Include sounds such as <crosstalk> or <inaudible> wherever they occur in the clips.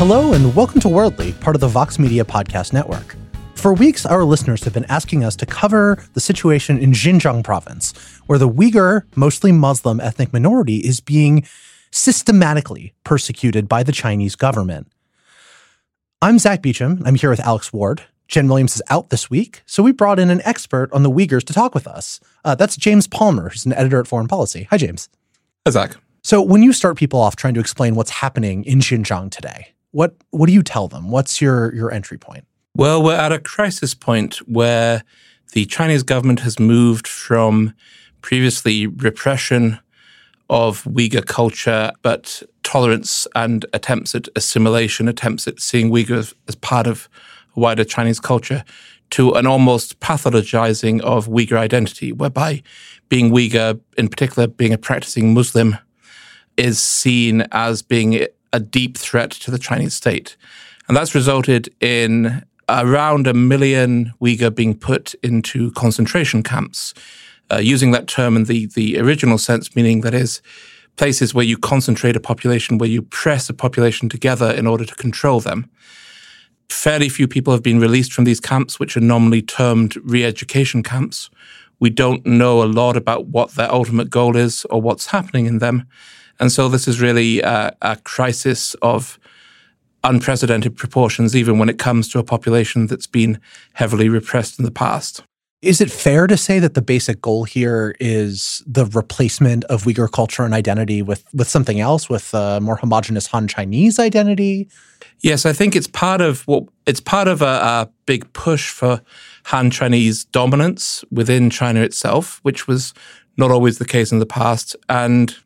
Hello, and welcome to Worldly, part of the Vox Media Podcast Network. For weeks, our listeners have been asking us to cover the situation in Xinjiang province, where the Uyghur, mostly Muslim ethnic minority is being systematically persecuted by the Chinese government. I'm Zack Beauchamp. I'm here with Alex Ward. Jen Williams is out this week, so we brought in an expert on the Uyghurs to talk with us. Uh, that's James Palmer, who's an editor at Foreign Policy. Hi, James. Hi, Zack. So, when you start people off trying to explain what's happening in Xinjiang today, what what do you tell them? What's your your entry point? Well, we're at a crisis point where the Chinese government has moved from previously repression of Uyghur culture, but tolerance and attempts at assimilation, attempts at seeing Uyghurs as part of wider Chinese culture, to an almost pathologizing of Uyghur identity, whereby being Uyghur, in particular being a practicing Muslim, is seen as being a deep threat to the Chinese state. And that's resulted in around a million Uyghur being put into concentration camps, uh, using that term in the, the original sense, meaning that is places where you concentrate a population, where you press a population together in order to control them. Fairly few people have been released from these camps, which are normally termed re education camps. We don't know a lot about what their ultimate goal is or what's happening in them. And so this is really a, a crisis of unprecedented proportions, even when it comes to a population that's been heavily repressed in the past. Is it fair to say that the basic goal here is the replacement of Uyghur culture and identity with, with something else, with a more homogenous Han Chinese identity? Yes, I think it's part of what it's part of a, a big push for Han Chinese dominance within China itself, which was not always the case in the past, and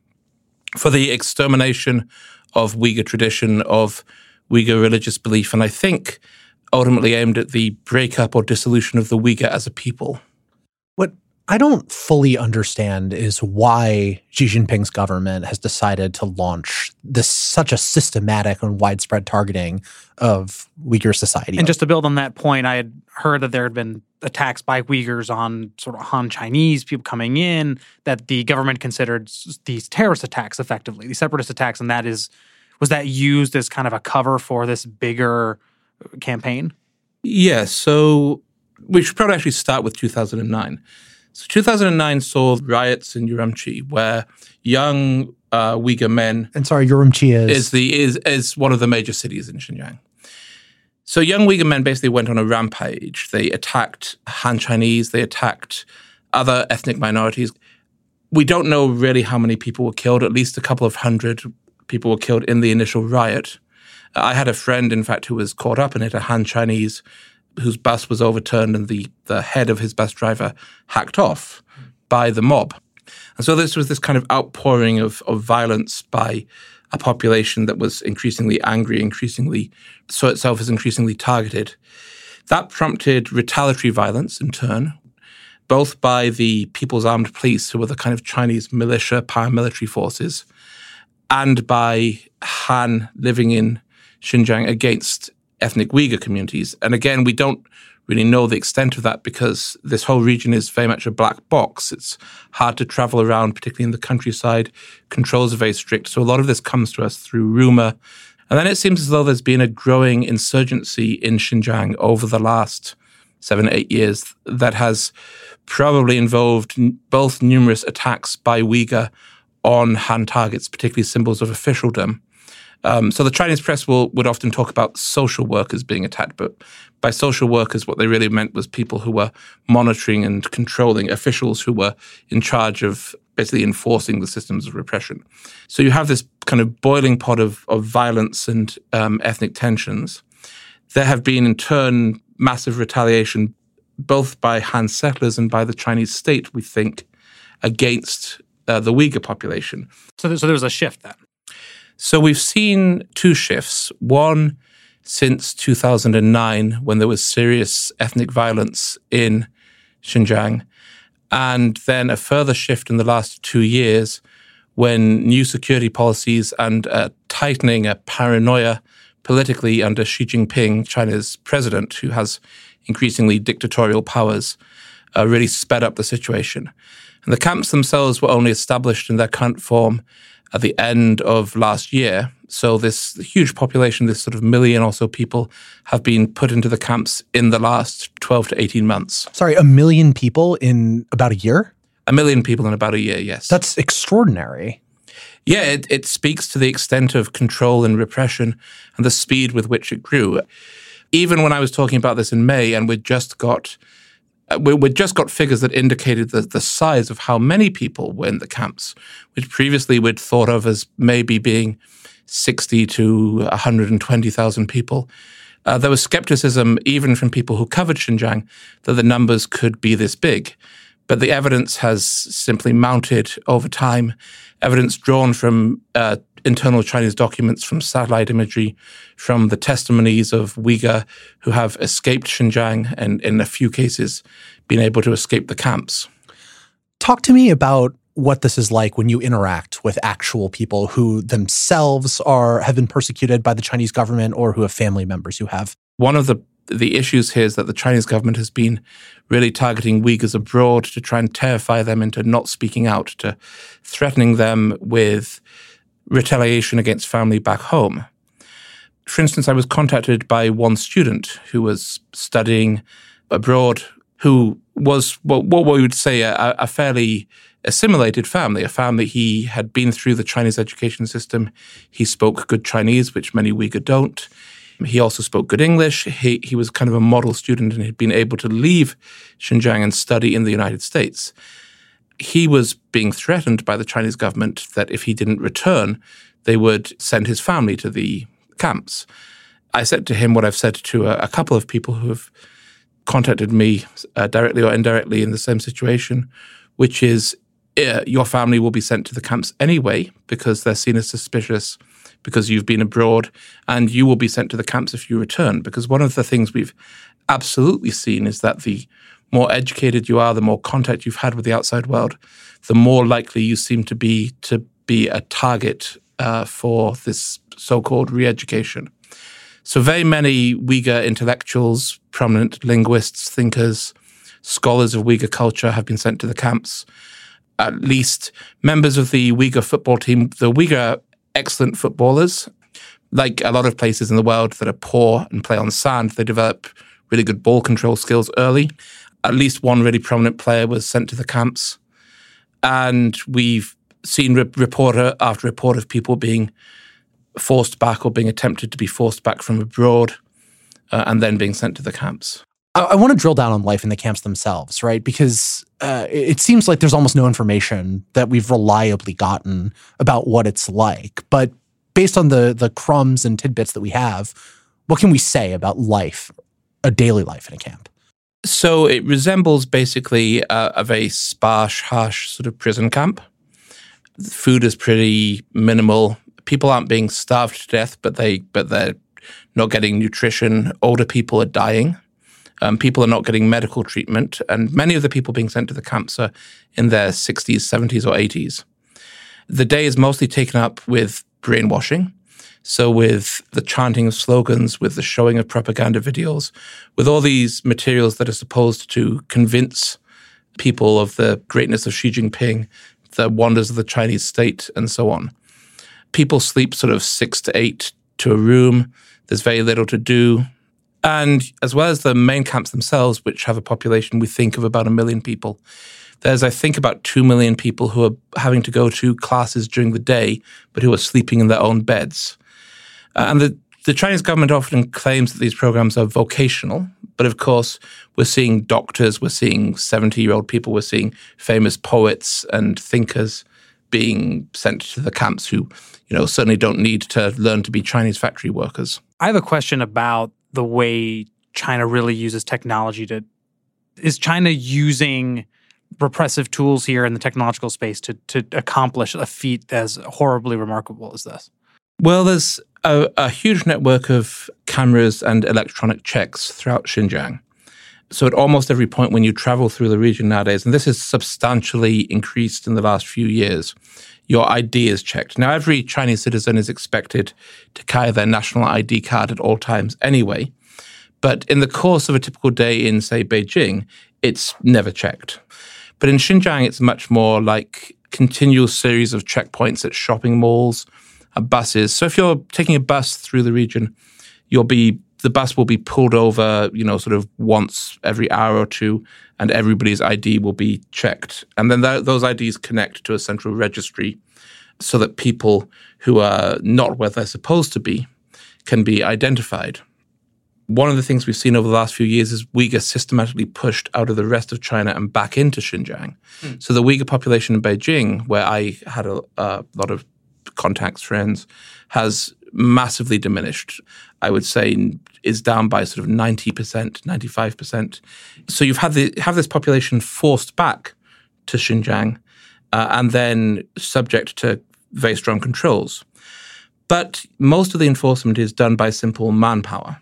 for the extermination of Uyghur tradition, of Uyghur religious belief, and I think ultimately aimed at the breakup or dissolution of the Uyghur as a people. What I don't fully understand is why Xi Jinping's government has decided to launch this such a systematic and widespread targeting of Uyghur society. And just to build on that point, I had heard that there had been attacks by Uyghurs on sort of Han Chinese people coming in that the government considered these terrorist attacks effectively, these separatist attacks, and that is was that used as kind of a cover for this bigger uh, campaign? Yeah, so we should probably actually start with 2009. So 2009 saw riots in Urumqi where young uh, Uyghur men. And sorry, Urumqi is is the is is one of the major cities in Xinjiang. So young Uyghur men basically went on a rampage. They attacked Han Chinese. They attacked other ethnic minorities. We don't know really how many people were killed. At least a couple of hundred people were killed in the initial riot. I had a friend, in fact, who was caught up in it, a Han Chinese whose bus was overturned and the, the head of his bus driver hacked off by the mob. And so this was this kind of outpouring of, of violence by a population that was increasingly angry, increasingly saw itself as increasingly targeted. That prompted retaliatory violence in turn, both by the People's Armed Police, who were the kind of Chinese militia paramilitary forces, and by Han living in Xinjiang against ethnic Uyghur communities. And again, we don't really know the extent of that because this whole region is very much a black box. It's hard to travel around, particularly in the countryside. Controls are very strict. So a lot of this comes to us through rumor. And then it seems as though there's been a growing insurgency in Xinjiang over the last seven, eight years that has probably involved both numerous attacks by Uyghur on Han targets, particularly symbols of officialdom, um, so the Chinese press will would often talk about social workers being attacked, but by social workers, what they really meant was people who were monitoring and controlling officials who were in charge of basically enforcing the systems of repression. So you have this kind of boiling pot of, of violence and um, ethnic tensions. There have been, in turn, massive retaliation, both by Han settlers and by the Chinese state, we think, against uh, the Uyghur population. So, so there was a shift then. So we've seen two shifts. One since 2009, when there was serious ethnic violence in Xinjiang, and then a further shift in the last two years when new security policies and a tightening, a paranoia politically under Xi Jinping, China's president, who has increasingly dictatorial powers, uh, really sped up the situation. And the camps themselves were only established in their current form at the end of last year. So this huge population, this sort of million or so people, have been put into the camps in the last 12 to 18 months. Sorry, a million people in about a year? A million people in about a year, yes. That's extraordinary. Yeah, it, it speaks to the extent of control and repression and the speed with which it grew. Even when I was talking about this in May, and we'd just got we, we just got figures that indicated the, the size of how many people were in the camps, which previously we'd thought of as maybe being 60 to 120,000 people. Uh, there was skepticism, even from people who covered Xinjiang, that the numbers could be this big. But the evidence has simply mounted over time. Evidence drawn from uh, internal Chinese documents, from satellite imagery, from the testimonies of Uyghur who have escaped Xinjiang and, in a few cases, been able to escape the camps. Talk to me about what this is like when you interact with actual people who themselves are have been persecuted by the Chinese government or who have family members who have. One of the the issues here is that the Chinese government has been really targeting Uyghurs abroad to try and terrify them into not speaking out, to threatening them with retaliation against family back home. For instance, I was contacted by one student who was studying abroad, who was what, what we would say a, a fairly assimilated family, a family he had been through the Chinese education system. He spoke good Chinese, which many Uyghur don't. He also spoke good English. He, he was kind of a model student and had been able to leave Xinjiang and study in the United States. He was being threatened by the Chinese government that if he didn't return, they would send his family to the camps. I said to him what I've said to a, a couple of people who have contacted me uh, directly or indirectly in the same situation, which is uh, your family will be sent to the camps anyway because they're seen as suspicious because you've been abroad, and you will be sent to the camps if you return. Because one of the things we've absolutely seen is that the more educated you are, the more contact you've had with the outside world, the more likely you seem to be to be a target uh, for this so-called re-education. So very many Uyghur intellectuals, prominent linguists, thinkers, scholars of Uyghur culture have been sent to the camps at least members of the Uyghur football team. The Uyghur excellent footballers. Like a lot of places in the world that are poor and play on sand, they develop really good ball control skills early. At least one really prominent player was sent to the camps. And we've seen re- reporter after report of people being forced back or being attempted to be forced back from abroad uh, and then being sent to the camps. I, I want to drill down on life in the camps themselves, right? Because uh, it seems like there's almost no information that we've reliably gotten about what it's like. But based on the the crumbs and tidbits that we have, what can we say about life, a daily life in a camp? So it resembles basically a, a very sparse, harsh sort of prison camp. The food is pretty minimal. People aren't being starved to death, but they but they're not getting nutrition. Older people are dying. Um, people are not getting medical treatment, and many of the people being sent to the camps are in their 60s, 70s, or 80s. The day is mostly taken up with brainwashing. So, with the chanting of slogans, with the showing of propaganda videos, with all these materials that are supposed to convince people of the greatness of Xi Jinping, the wonders of the Chinese state, and so on. People sleep sort of six to eight to a room. There's very little to do. And as well as the main camps themselves, which have a population we think of about a million people, there's, I think, about 2 million people who are having to go to classes during the day, but who are sleeping in their own beds. Uh, and the, the Chinese government often claims that these programs are vocational, but of course, we're seeing doctors, we're seeing 70 year old people, we're seeing famous poets and thinkers being sent to the camps who, you know, certainly don't need to learn to be Chinese factory workers. I have a question about the way China really uses technology to is China using repressive tools here in the technological space to to accomplish a feat as horribly remarkable as this? Well, there's a, a huge network of cameras and electronic checks throughout Xinjiang. So at almost every point when you travel through the region nowadays, and this has substantially increased in the last few years, your ID is checked. Now, every Chinese citizen is expected to carry their national ID card at all times anyway. But in the course of a typical day in, say, Beijing, it's never checked. But in Xinjiang, it's much more like continual series of checkpoints at shopping malls, buses. So if you're taking a bus through the region, you'll be the bus will be pulled over, you know, sort of once every hour or two, and everybody's ID will be checked. And then th- those IDs connect to a central registry so that people who are not where they're supposed to be can be identified. One of the things we've seen over the last few years is Uyghur systematically pushed out of the rest of China and back into Xinjiang. Mm. So the Uyghur population in Beijing, where I had a, a lot of contacts, friends, has massively diminished. I would say is down by sort of 90%, 95%. So you've had the have this population forced back to Xinjiang uh, and then subject to very strong controls. But most of the enforcement is done by simple manpower.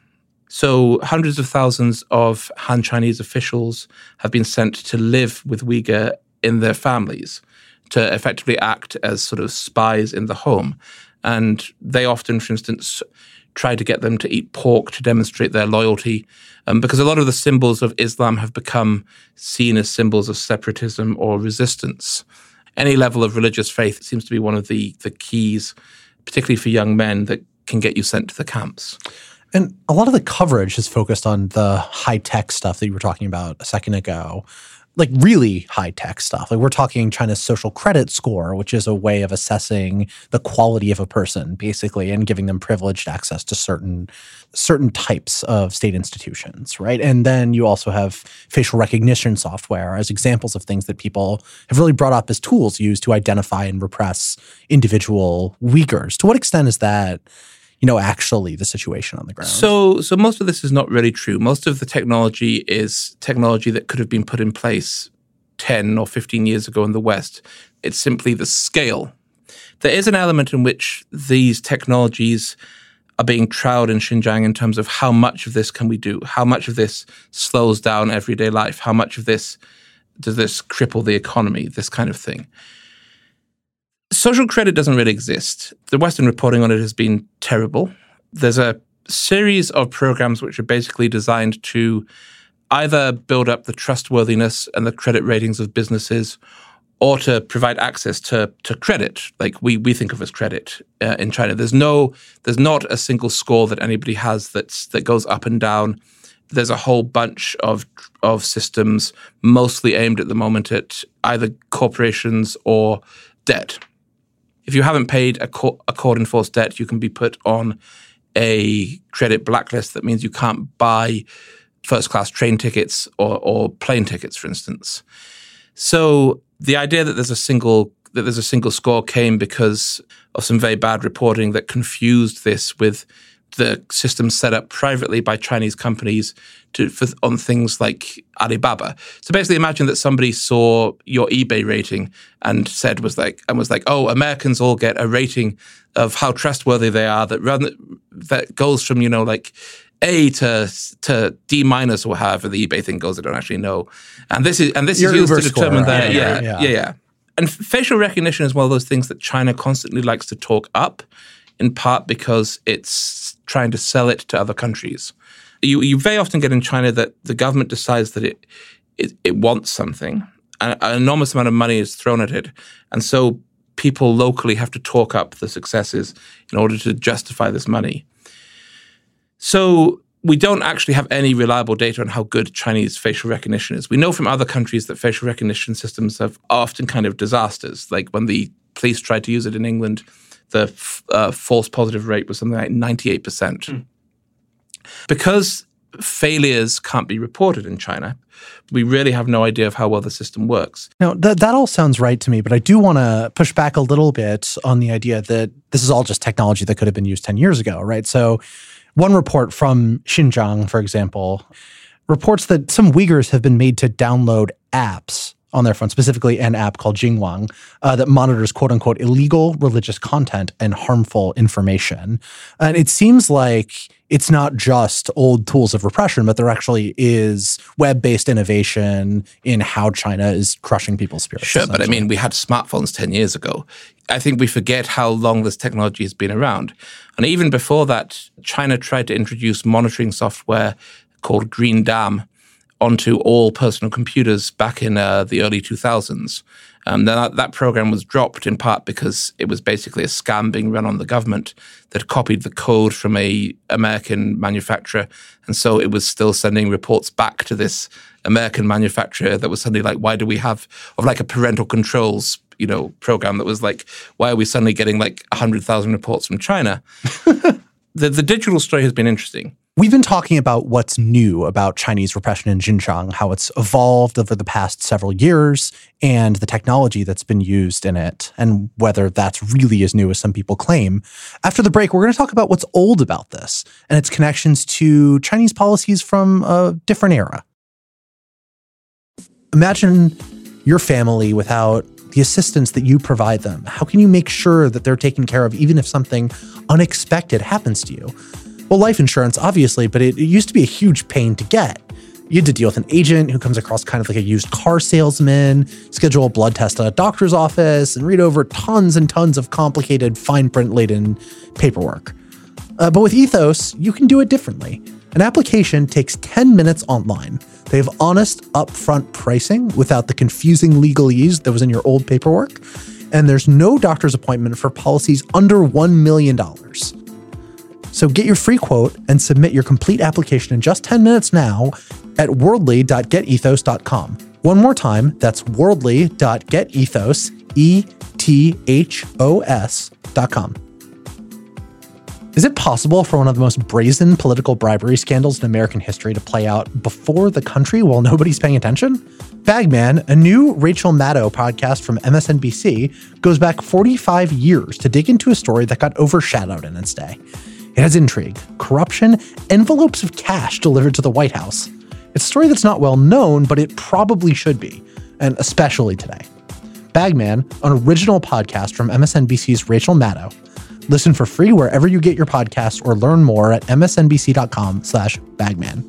So hundreds of thousands of Han Chinese officials have been sent to live with Uyghur in their families to effectively act as sort of spies in the home. And they often, for instance, try to get them to eat pork to demonstrate their loyalty, um, because a lot of the symbols of Islam have become seen as symbols of separatism or resistance. Any level of religious faith seems to be one of the the keys, particularly for young men, that can get you sent to the camps. And a lot of the coverage is focused on the high tech stuff that you were talking about a second ago like really high tech stuff. Like we're talking China's social credit score, which is a way of assessing the quality of a person, basically, and giving them privileged access to certain certain types of state institutions, right? And then you also have facial recognition software as examples of things that people have really brought up as tools used to identify and repress individual Uyghurs. To what extent is that you know actually the situation on the ground. So so most of this is not really true. Most of the technology is technology that could have been put in place 10 or 15 years ago in the west. It's simply the scale. There is an element in which these technologies are being trialed in Xinjiang in terms of how much of this can we do? How much of this slows down everyday life? How much of this does this cripple the economy? This kind of thing Social credit doesn't really exist. The Western reporting on it has been terrible. There's a series of programs which are basically designed to either build up the trustworthiness and the credit ratings of businesses or to provide access to to credit like we we think of as credit uh, in China there's no there's not a single score that anybody has that's that goes up and down there's a whole bunch of of systems mostly aimed at the moment at either corporations or debt if you haven't paid a, a court enforced debt, you can be put on a credit blacklist. That means you can't buy first class train tickets or, or plane tickets, for instance. So the idea that there's a single that there's a single score came because of some very bad reporting that confused this with the system set up privately by Chinese companies to for, on things like Alibaba. So basically, imagine that somebody saw your eBay rating and said was like and was like, "Oh, Americans all get a rating of how trustworthy they are that run that goes from you know like." A to to D minus or however the eBay thing goes, I don't actually know. And this is and this Your is used Uber to determine score, that. right? Yeah, Yeah. yeah, yeah. And facial recognition is one of those things that China constantly likes to talk up in part because it's trying to sell it to other countries. You, you very often get in China that the government decides that it, it, it wants something, and an enormous amount of money is thrown at it. And so people locally have to talk up the successes in order to justify this money. So we don't actually have any reliable data on how good Chinese facial recognition is. We know from other countries that facial recognition systems have often kind of disasters. Like when the police tried to use it in England, the uh, false positive rate was something like 98%. Mm. Because failures can't be reported in China, we really have no idea of how well the system works. Now, that, that all sounds right to me, but I do want to push back a little bit on the idea that this is all just technology that could have been used 10 years ago, right? So, one report from Xinjiang, for example, reports that some Uyghurs have been made to download apps on their phone, specifically an app called Jingwang uh, that monitors quote unquote illegal religious content and harmful information. And it seems like it's not just old tools of repression, but there actually is web based innovation in how China is crushing people's spirits. Sure, but I mean, we had smartphones 10 years ago. I think we forget how long this technology has been around. And even before that, China tried to introduce monitoring software called Green Dam onto all personal computers back in uh, the early 2000s. Um, that, that program was dropped in part because it was basically a scam being run on the government that copied the code from a American manufacturer, and so it was still sending reports back to this American manufacturer that was suddenly like, why do we have of like a parental controls you know program that was like, why are we suddenly getting like hundred thousand reports from China? <laughs> the the digital story has been interesting. We've been talking about what's new about Chinese repression in Xinjiang, how it's evolved over the past several years, and the technology that's been used in it, and whether that's really as new as some people claim. After the break, we're going to talk about what's old about this and its connections to Chinese policies from a different era. Imagine your family without the assistance that you provide them. How can you make sure that they're taken care of even if something unexpected happens to you? Well, life insurance, obviously, but it, it used to be a huge pain to get. You had to deal with an agent who comes across kind of like a used car salesman, schedule a blood test at a doctor's office, and read over tons and tons of complicated, fine print laden paperwork. Uh, but with Ethos, you can do it differently. An application takes 10 minutes online. They have honest, upfront pricing without the confusing legalese that was in your old paperwork. And there's no doctor's appointment for policies under $1 million. So get your free quote and submit your complete application in just 10 minutes now at worldly.getethos.com. One more time, that's worldly.getethos, E T H O S.com. Is it possible for one of the most brazen political bribery scandals in American history to play out before the country while nobody's paying attention? Bagman, a new Rachel Maddow podcast from MSNBC, goes back 45 years to dig into a story that got overshadowed in its day. It has intrigue, corruption, envelopes of cash delivered to the White House. It's a story that's not well known, but it probably should be, and especially today. Bagman, an original podcast from MSNBC's Rachel Maddow. Listen for free wherever you get your podcasts or learn more at msnbc.com slash bagman.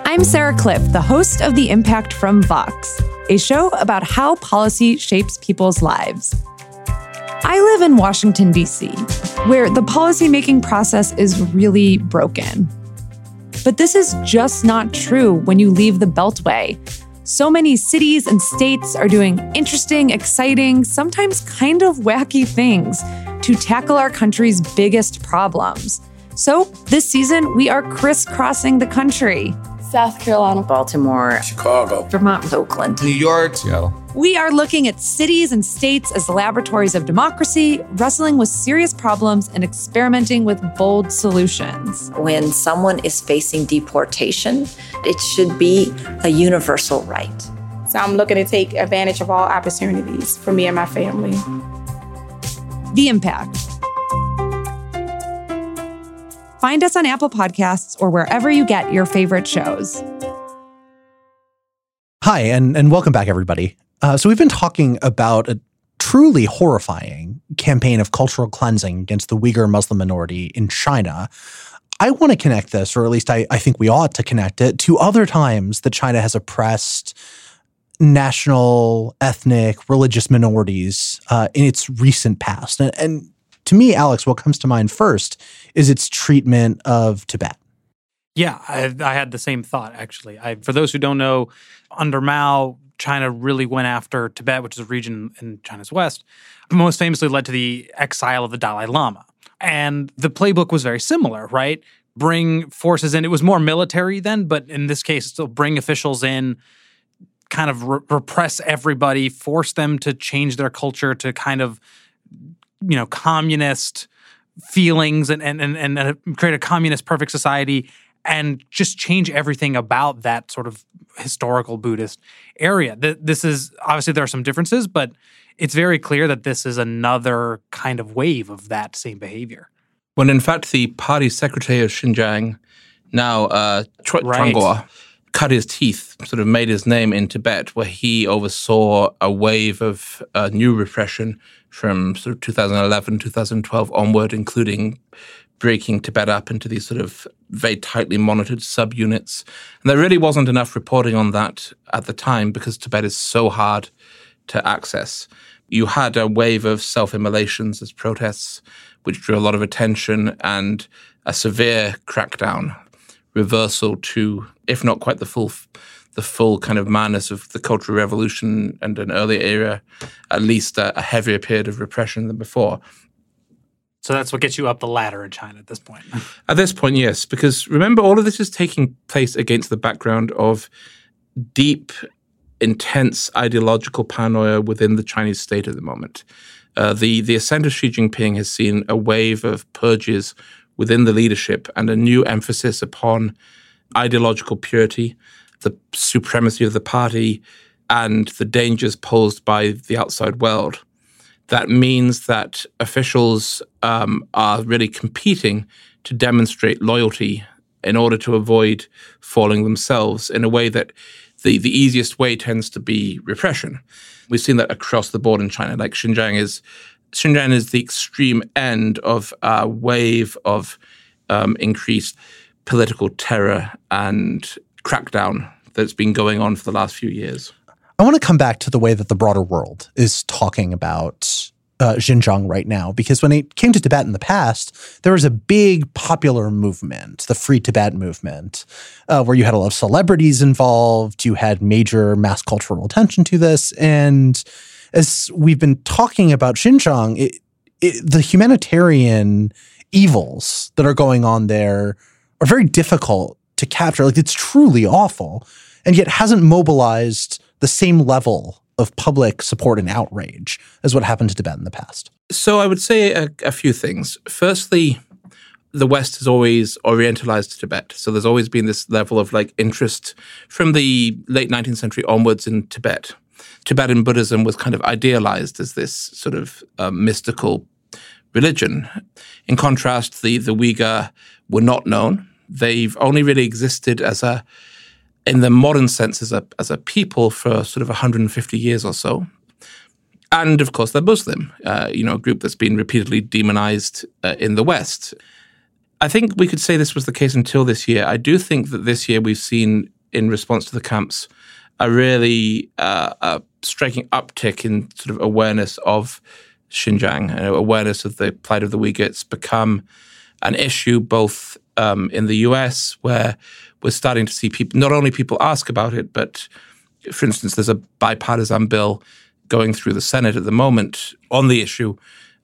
I'm Sarah Kliff, the host of The Impact from Vox, a show about how policy shapes people's lives. I live in Washington, D.C., where the policymaking process is really broken. But this is just not true when you leave the Beltway. So many cities and states are doing interesting, exciting, sometimes kind of wacky things to tackle our country's biggest problems. So, this season, we are crisscrossing the country. South Carolina, Baltimore, Chicago, Vermont, Oakland, New York, Seattle. We are looking at cities and states as laboratories of democracy, wrestling with serious problems and experimenting with bold solutions. When someone is facing deportation, it should be a universal right. So I'm looking to take advantage of all opportunities for me and my family. The Impact. Find us on Apple Podcasts or wherever you get your favorite shows. Hi, and, and welcome back, everybody. Uh, so, we've been talking about a truly horrifying campaign of cultural cleansing against the Uyghur Muslim minority in China. I want to connect this, or at least I, I think we ought to connect it, to other times that China has oppressed national, ethnic, religious minorities uh, in its recent past. And, and to me, Alex, what comes to mind first is its treatment of Tibet. Yeah, I, I had the same thought actually. I, for those who don't know, under Mao, China really went after Tibet, which is a region in China's west, most famously led to the exile of the Dalai Lama. And the playbook was very similar, right? Bring forces in. It was more military then, but in this case, still bring officials in, kind of re- repress everybody, force them to change their culture to kind of, you know, communist feelings and and and, and create a communist perfect society and just change everything about that sort of historical Buddhist area. This is obviously there are some differences, but it's very clear that this is another kind of wave of that same behavior. When in fact, the party secretary of Xinjiang, now uh, right. cut his teeth, sort of made his name in Tibet, where he oversaw a wave of uh, new repression from sort of 2011, 2012 onward, including breaking Tibet up into these sort of very tightly monitored subunits. And there really wasn't enough reporting on that at the time because Tibet is so hard to access. You had a wave of self immolations as protests, which drew a lot of attention and a severe crackdown reversal to, if not quite the full, the full kind of madness of the Cultural Revolution and an earlier era, at least a, a heavier period of repression than before. So that's what gets you up the ladder in China at this point. <laughs> At this point, yes, because remember, all of this is taking place against the background of deep, intense ideological paranoia within the Chinese state at the moment. Uh, the the ascent of Xi Jinping has seen a wave of purges within the leadership and a new emphasis upon ideological purity, the supremacy of the party, and the dangers posed by the outside world that means that officials um, are really competing to demonstrate loyalty in order to avoid falling themselves in a way that the, the easiest way tends to be repression. We've seen that across the board in China. Like Xinjiang is Xinjiang is the extreme end of a wave of um, increased political terror and crackdown that's been going on for the last few years. I want to come back to the way that the broader world is talking about uh, Xinjiang right now, because when it came to Tibet in the past, there was a big popular movement, the Free Tibet movement, uh, where you had a lot of celebrities involved, you had major mass cultural attention to this. And as we've been talking about Xinjiang, it, it, the humanitarian evils that are going on there are very difficult to capture. Like, it's truly awful, and yet hasn't mobilized the same level of public support and outrage as what happened to Tibet in the past? So I would say a, a few things. Firstly, the West has always orientalized Tibet. So there's always been this level of like interest from the late 19th century onwards in Tibet. Tibetan Buddhism was kind of idealized as this sort of uh, mystical religion. In contrast, the, the Uyghur were not known. They've only really existed as a in the modern sense as a as a people for sort of 150 years or so. And of course, they're Muslim, uh, you know, a group that's been repeatedly demonized uh, in the West. I think we could say this was the case until this year. I do think that this year we've seen, in response to the camps, a really uh, a striking uptick in sort of awareness of Xinjiang, uh, awareness of the plight of the Uyghurs become an issue both um, in the US, where we're starting to see people, not only people ask about it, but for instance, there's a bipartisan bill going through the Senate at the moment on the issue.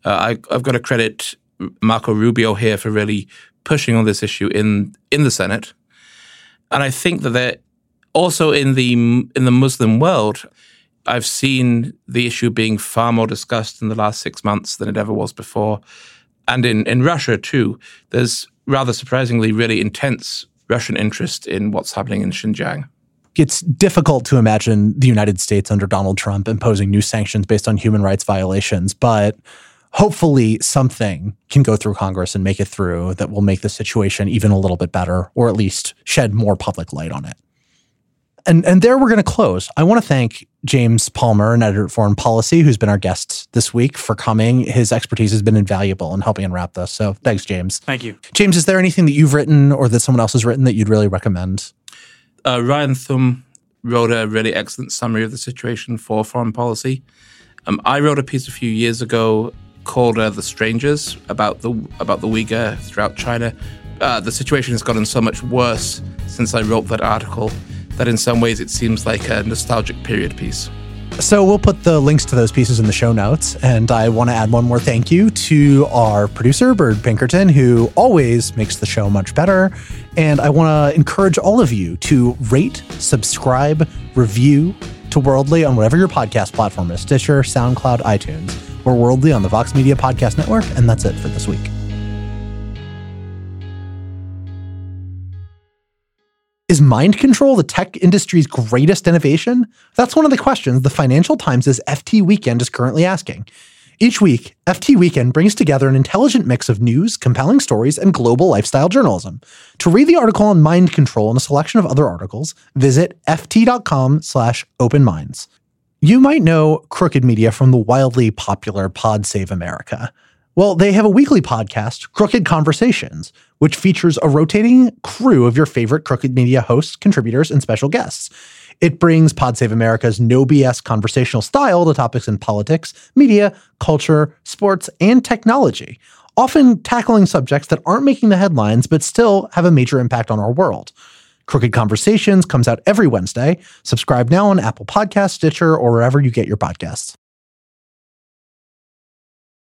Uh, I, have got to credit Marco Rubio here for really pushing on this issue in in the Senate, and I think that they're also in the in the Muslim world. I've seen the issue being far more discussed in the last six months than it ever was before, and in in Russia too. There's rather surprisingly really intense Russian interest in what's happening in Xinjiang. It's difficult to imagine the United States under Donald Trump imposing new sanctions based on human rights violations, but hopefully something can go through Congress and make it through that will make the situation even a little bit better, or at least shed more public light on it. And and there we're going to close. I want to thank James Palmer, an editor at Foreign Policy, who's been our guest this week for coming. His expertise has been invaluable in helping unwrap this. So thanks, James. Thank you. James, is there anything that you've written or that someone else has written that you'd really recommend? Uh, Rian Thum wrote a really excellent summary of the situation for foreign policy. Um, I wrote a piece a few years ago called uh, "The Strangers" about the about the Uyghur throughout China. Uh, the situation has gotten so much worse since I wrote that article that in some ways it seems like a nostalgic period piece. So we'll put the links to those pieces in the show notes. And I want to add one more thank you to our producer, Bird Pinkerton, who always makes the show much better. And I want to encourage all of you to rate, subscribe, review to Worldly on whatever your podcast platform is Stitcher, SoundCloud, iTunes. We're Worldly on the Vox Media Podcast Network. And that's it for this week. Is mind control the tech industry's greatest innovation? That's one of the questions the Financial Times' FT Weekend is currently asking. Each week, FT Weekend brings together an intelligent mix of news, compelling stories, and global lifestyle journalism. To read the article on mind control and a selection of other articles, visit ft.com slash openminds. You might know Crooked Media from the wildly popular Pod Save America. Well, they have a weekly podcast, Crooked Conversations, which features a rotating crew of your favorite Crooked Media hosts, contributors, and special guests. It brings Pod Save America's no BS conversational style to topics in politics, media, culture, sports, and technology, often tackling subjects that aren't making the headlines but still have a major impact on our world. Crooked Conversations comes out every Wednesday. Subscribe now on Apple Podcasts, Stitcher, or wherever you get your podcasts.